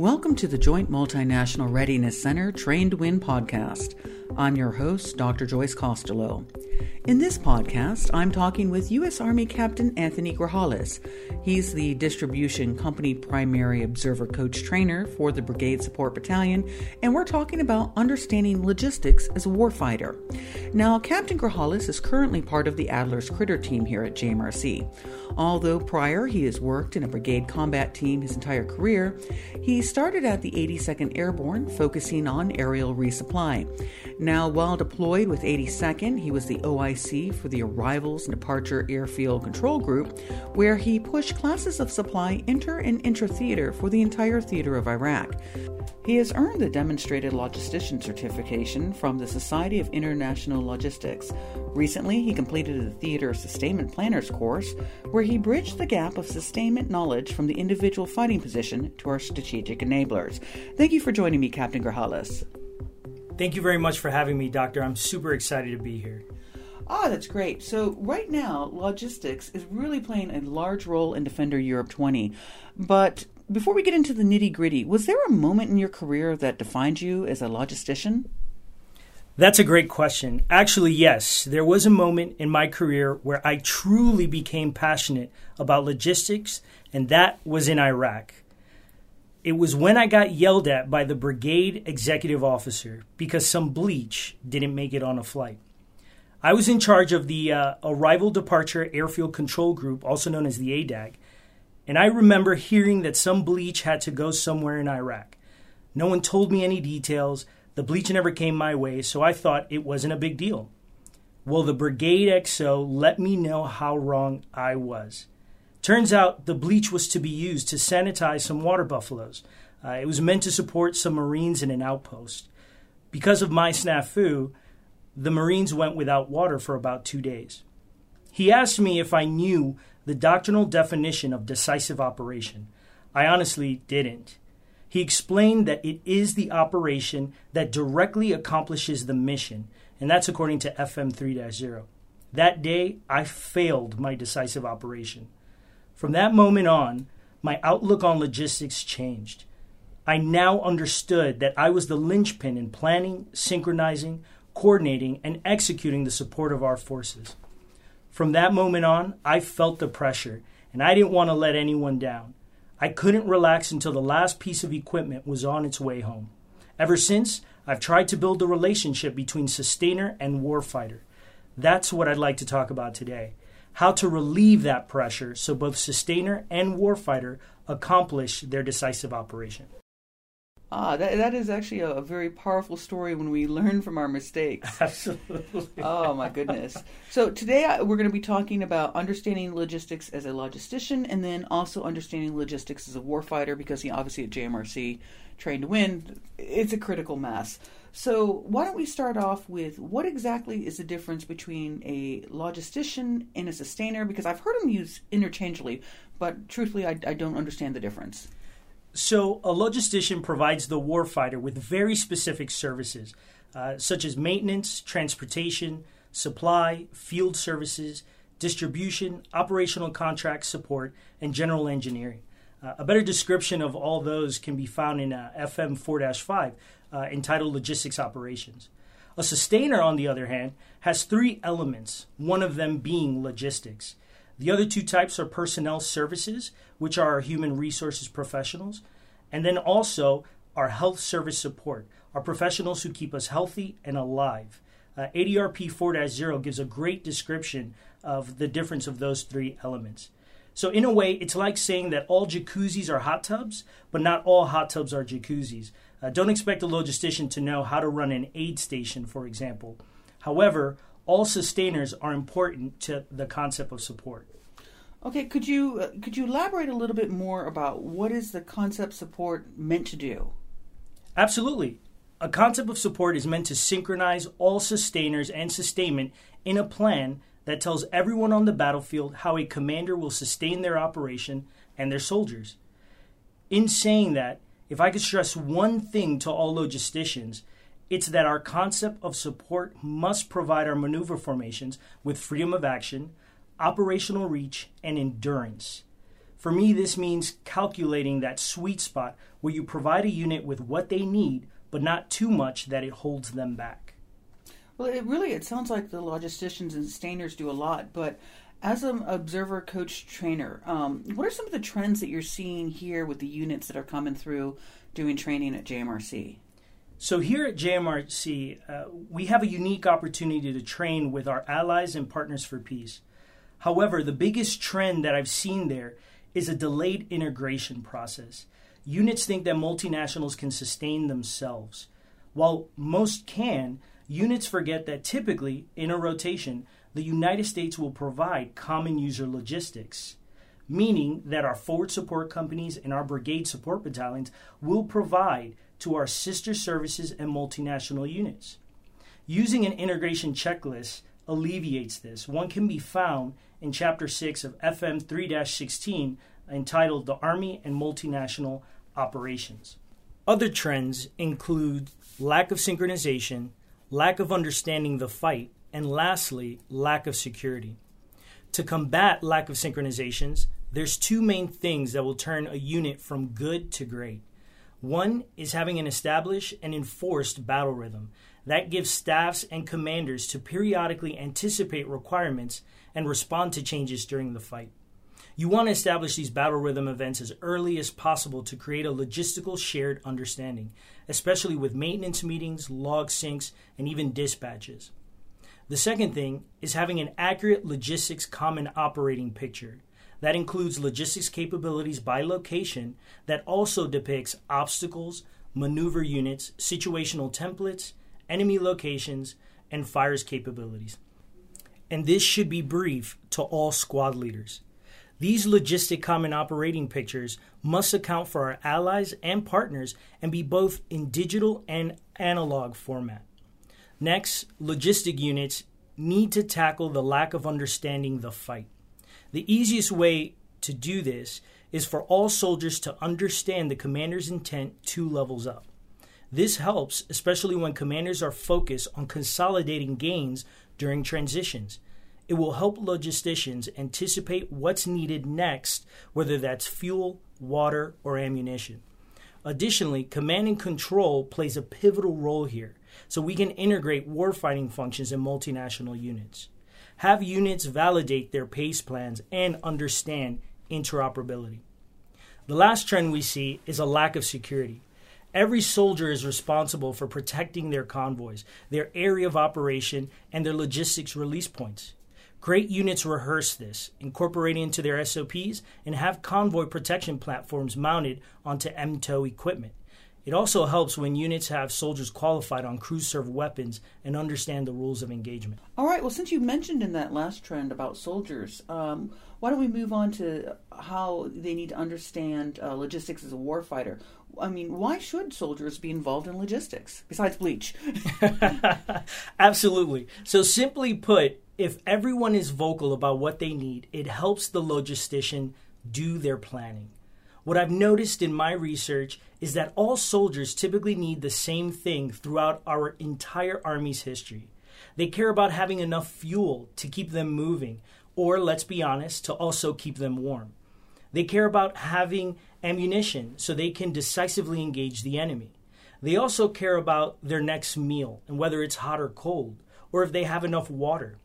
Welcome to the Joint Multinational Readiness Center Train to Win podcast. I'm your host, Dr. Joyce Costello. In this podcast, I'm talking with U.S. Army Captain Anthony Grajales. He's the distribution company primary observer coach trainer for the Brigade Support Battalion, and we're talking about understanding logistics as a warfighter. Now, Captain Grajales is currently part of the Adler's Critter team here at JMRC. Although prior he has worked in a brigade combat team his entire career, he started at the 82nd Airborne, focusing on aerial resupply. Now, while deployed with 82nd, he was the OIC for the Arrivals and Departure Airfield Control Group, where he pushed classes of supply inter and intra theater for the entire theater of Iraq. He has earned the Demonstrated Logistician certification from the Society of International Logistics. Recently, he completed the Theater Sustainment Planners course, where he bridged the gap of sustainment knowledge from the individual fighting position to our strategic enablers. Thank you for joining me, Captain Grajales. Thank you very much for having me, Doctor. I'm super excited to be here. Ah, that's great. So, right now, logistics is really playing a large role in Defender Europe 20. But before we get into the nitty gritty, was there a moment in your career that defined you as a logistician? That's a great question. Actually, yes. There was a moment in my career where I truly became passionate about logistics, and that was in Iraq. It was when I got yelled at by the brigade executive officer because some bleach didn't make it on a flight. I was in charge of the uh, Arrival Departure Airfield Control Group, also known as the ADAG, and I remember hearing that some bleach had to go somewhere in Iraq. No one told me any details. The bleach never came my way, so I thought it wasn't a big deal. Well, the Brigade XO let me know how wrong I was. Turns out the bleach was to be used to sanitize some water buffaloes. Uh, it was meant to support some Marines in an outpost. Because of my snafu, the Marines went without water for about two days. He asked me if I knew the doctrinal definition of decisive operation. I honestly didn't. He explained that it is the operation that directly accomplishes the mission, and that's according to FM 3 0. That day, I failed my decisive operation. From that moment on, my outlook on logistics changed. I now understood that I was the linchpin in planning, synchronizing, coordinating, and executing the support of our forces. From that moment on, I felt the pressure, and I didn't want to let anyone down. I couldn't relax until the last piece of equipment was on its way home. Ever since, I've tried to build a relationship between sustainer and warfighter. That's what I'd like to talk about today how to relieve that pressure so both sustainer and warfighter accomplish their decisive operation. Ah, that, that is actually a, a, very powerful story when we learn from our mistakes. Absolutely. Oh, my goodness. So, today I, we're going to be talking about understanding logistics as a logistician and then also understanding logistics as a warfighter because he obviously at JMRC trained to win. It's a critical mass. So, why don't we start off with what exactly is the difference between a logistician and a sustainer? Because I've heard them used interchangeably, but truthfully, I, I don't understand the difference. So, a logistician provides the warfighter with very specific services, uh, such as maintenance, transportation, supply, field services, distribution, operational contract support, and general engineering. Uh, a better description of all those can be found in uh, FM 4 5, uh, entitled Logistics Operations. A sustainer, on the other hand, has three elements, one of them being logistics. The other two types are personnel services, which are our human resources professionals, and then also our health service support, our professionals who keep us healthy and alive. Uh, ADRP 4 0 gives a great description of the difference of those three elements. So, in a way, it's like saying that all jacuzzis are hot tubs, but not all hot tubs are jacuzzis. Uh, don't expect a logistician to know how to run an aid station, for example. However, all sustainers are important to the concept of support. Okay, could you uh, could you elaborate a little bit more about what is the concept support meant to do? Absolutely. A concept of support is meant to synchronize all sustainers and sustainment in a plan that tells everyone on the battlefield how a commander will sustain their operation and their soldiers. In saying that, if I could stress one thing to all logisticians, it's that our concept of support must provide our maneuver formations with freedom of action, operational reach, and endurance. For me, this means calculating that sweet spot where you provide a unit with what they need, but not too much that it holds them back. Well, it really it sounds like the logisticians and sustainers do a lot, but as an observer, coach, trainer, um, what are some of the trends that you're seeing here with the units that are coming through doing training at JMRC? So, here at JMRC, uh, we have a unique opportunity to train with our allies and partners for peace. However, the biggest trend that I've seen there is a delayed integration process. Units think that multinationals can sustain themselves. While most can, units forget that typically, in a rotation, the United States will provide common user logistics, meaning that our forward support companies and our brigade support battalions will provide to our sister services and multinational units. Using an integration checklist alleviates this. One can be found in Chapter 6 of FM 3 16 entitled The Army and Multinational Operations. Other trends include lack of synchronization, lack of understanding the fight, and lastly, lack of security. To combat lack of synchronizations, there's two main things that will turn a unit from good to great. One is having an established and enforced battle rhythm that gives staffs and commanders to periodically anticipate requirements and respond to changes during the fight. You want to establish these battle rhythm events as early as possible to create a logistical shared understanding, especially with maintenance meetings, log syncs, and even dispatches. The second thing is having an accurate logistics common operating picture. That includes logistics capabilities by location that also depicts obstacles, maneuver units, situational templates, enemy locations, and fires capabilities. And this should be brief to all squad leaders. These logistic common operating pictures must account for our allies and partners and be both in digital and analog format. Next, logistic units need to tackle the lack of understanding the fight. The easiest way to do this is for all soldiers to understand the commander's intent two levels up. This helps, especially when commanders are focused on consolidating gains during transitions. It will help logisticians anticipate what's needed next, whether that's fuel, water, or ammunition. Additionally, command and control plays a pivotal role here so we can integrate warfighting functions in multinational units. Have units validate their PACE plans and understand interoperability. The last trend we see is a lack of security. Every soldier is responsible for protecting their convoys, their area of operation, and their logistics release points. Great units rehearse this, incorporating into their SOPs, and have convoy protection platforms mounted onto MTO equipment. It also helps when units have soldiers qualified on crew serve weapons and understand the rules of engagement. All right, well, since you mentioned in that last trend about soldiers, um, why don't we move on to how they need to understand uh, logistics as a warfighter? I mean, why should soldiers be involved in logistics besides bleach? Absolutely. So, simply put, if everyone is vocal about what they need, it helps the logistician do their planning. What I've noticed in my research is that all soldiers typically need the same thing throughout our entire Army's history. They care about having enough fuel to keep them moving, or let's be honest, to also keep them warm. They care about having ammunition so they can decisively engage the enemy. They also care about their next meal and whether it's hot or cold, or if they have enough water.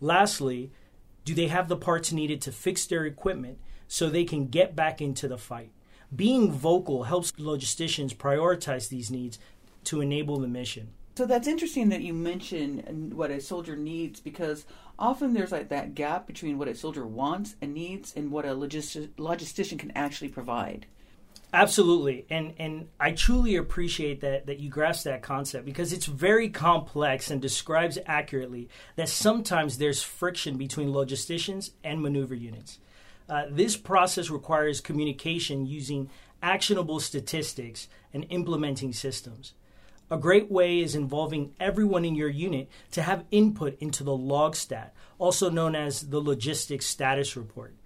Lastly, do they have the parts needed to fix their equipment so they can get back into the fight. Being vocal helps logisticians prioritize these needs to enable the mission. So that's interesting that you mention what a soldier needs because often there's like that gap between what a soldier wants and needs and what a logistic, logistician can actually provide. Absolutely, and and I truly appreciate that that you grasp that concept because it's very complex and describes accurately that sometimes there's friction between logisticians and maneuver units. Uh, this process requires communication using actionable statistics and implementing systems. A great way is involving everyone in your unit to have input into the log stat, also known as the logistics status report.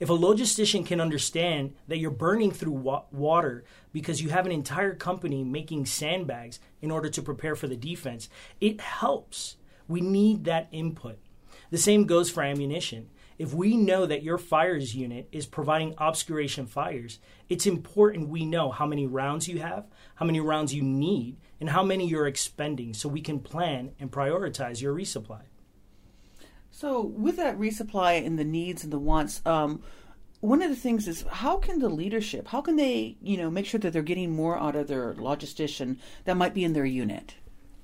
If a logistician can understand that you're burning through wa- water because you have an entire company making sandbags in order to prepare for the defense, it helps. We need that input. The same goes for ammunition. If we know that your fires unit is providing obscuration fires, it's important we know how many rounds you have, how many rounds you need, and how many you're expending so we can plan and prioritize your resupply. So, with that resupply and the needs and the wants, um, one of the things is how can the leadership, how can they, you know, make sure that they're getting more out of their logistician that might be in their unit?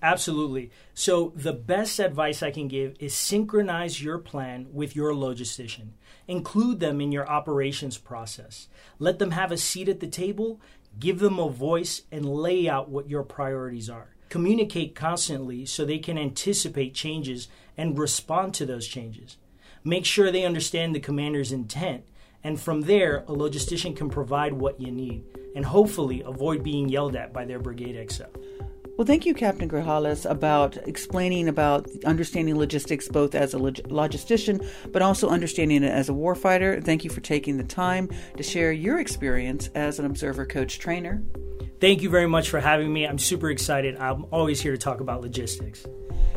Absolutely. So, the best advice I can give is synchronize your plan with your logistician. Include them in your operations process. Let them have a seat at the table, give them a voice, and lay out what your priorities are. Communicate constantly so they can anticipate changes and respond to those changes. Make sure they understand the commander's intent, and from there, a logistician can provide what you need and hopefully avoid being yelled at by their brigade XO. Well, thank you, Captain Grajales, about explaining about understanding logistics both as a log- logistician, but also understanding it as a warfighter. Thank you for taking the time to share your experience as an observer coach trainer. Thank you very much for having me. I'm super excited. I'm always here to talk about logistics.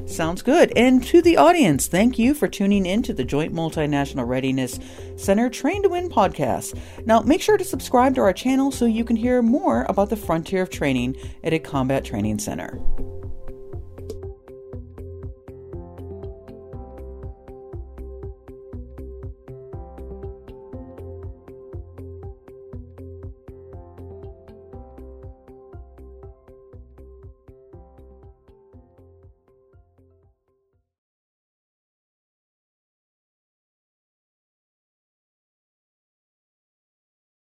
Sounds good. And to the audience, thank you for tuning in to the Joint Multinational Readiness Center Train to Win podcast. Now, make sure to subscribe to our channel so you can hear more about the frontier of training at a combat training center.